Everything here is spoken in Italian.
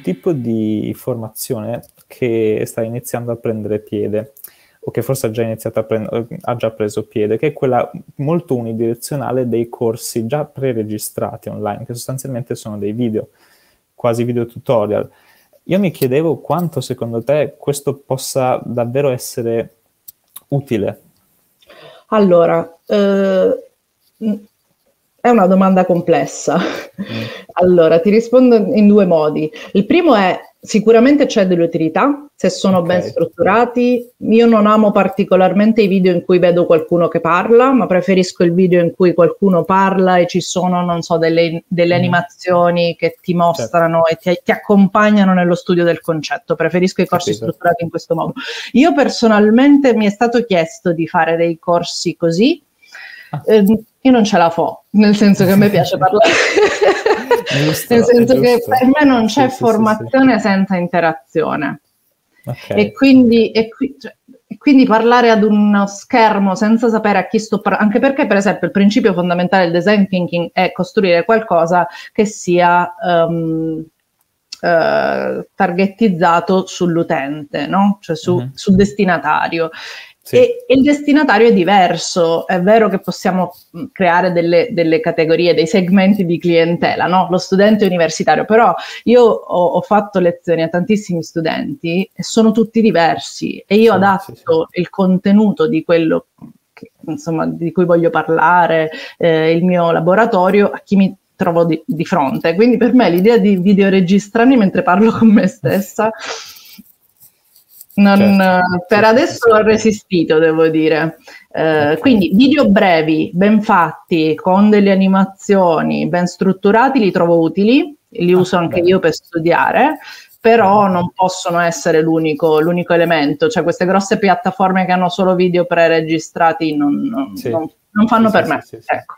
tipo di formazione che sta iniziando a prendere piede o che forse ha già iniziato a prendere, ha già preso piede, che è quella molto unidirezionale dei corsi già pre-registrati online, che sostanzialmente sono dei video, quasi video tutorial. Io mi chiedevo quanto secondo te questo possa davvero essere utile. Allora, eh, è una domanda complessa. Mm. Allora, ti rispondo in due modi. Il primo è sicuramente c'è dell'utilità se sono okay. ben strutturati. Io non amo particolarmente i video in cui vedo qualcuno che parla, ma preferisco il video in cui qualcuno parla e ci sono, non so, delle, delle mm. animazioni che ti mostrano certo. e ti, ti, accompagnano nello studio del concetto. Preferisco i corsi Capito. strutturati in questo modo. Io personalmente mi è stato chiesto di fare dei corsi così. Eh, io non ce la fo, nel senso che a me piace parlare. giusto, nel senso che per me non c'è sì, formazione sì, sì. senza interazione. Okay. E, quindi, e, qui, cioè, e, quindi, parlare ad uno schermo senza sapere a chi sto parlando, anche perché per esempio il principio fondamentale del design thinking è costruire qualcosa che sia um, uh, targetizzato sull'utente, no? cioè su, uh-huh. sul destinatario. Sì. E, e, il destinatario è diverso, è vero che possiamo creare delle, delle categorie, dei segmenti di clientela, no? lo studente universitario, però io ho, ho, fatto lezioni a tantissimi studenti e sono tutti diversi e io sì, adatto sì, il contenuto di quello che, insomma, di cui voglio parlare, eh, il mio laboratorio, a chi mi trovo di, di fronte. Quindi per me l'idea di videoregistrarmi mentre parlo con me stessa non, certo. Per adesso ho resistito, devo dire. Eh, quindi video brevi, ben fatti, con delle animazioni ben strutturati, li trovo utili, li ah, uso anche bene. io per studiare, però non possono essere l'unico, l'unico, elemento. Cioè queste grosse piattaforme che hanno solo video pre-registrati non, non, sì. non, non fanno sì, per sì, me. Ecco.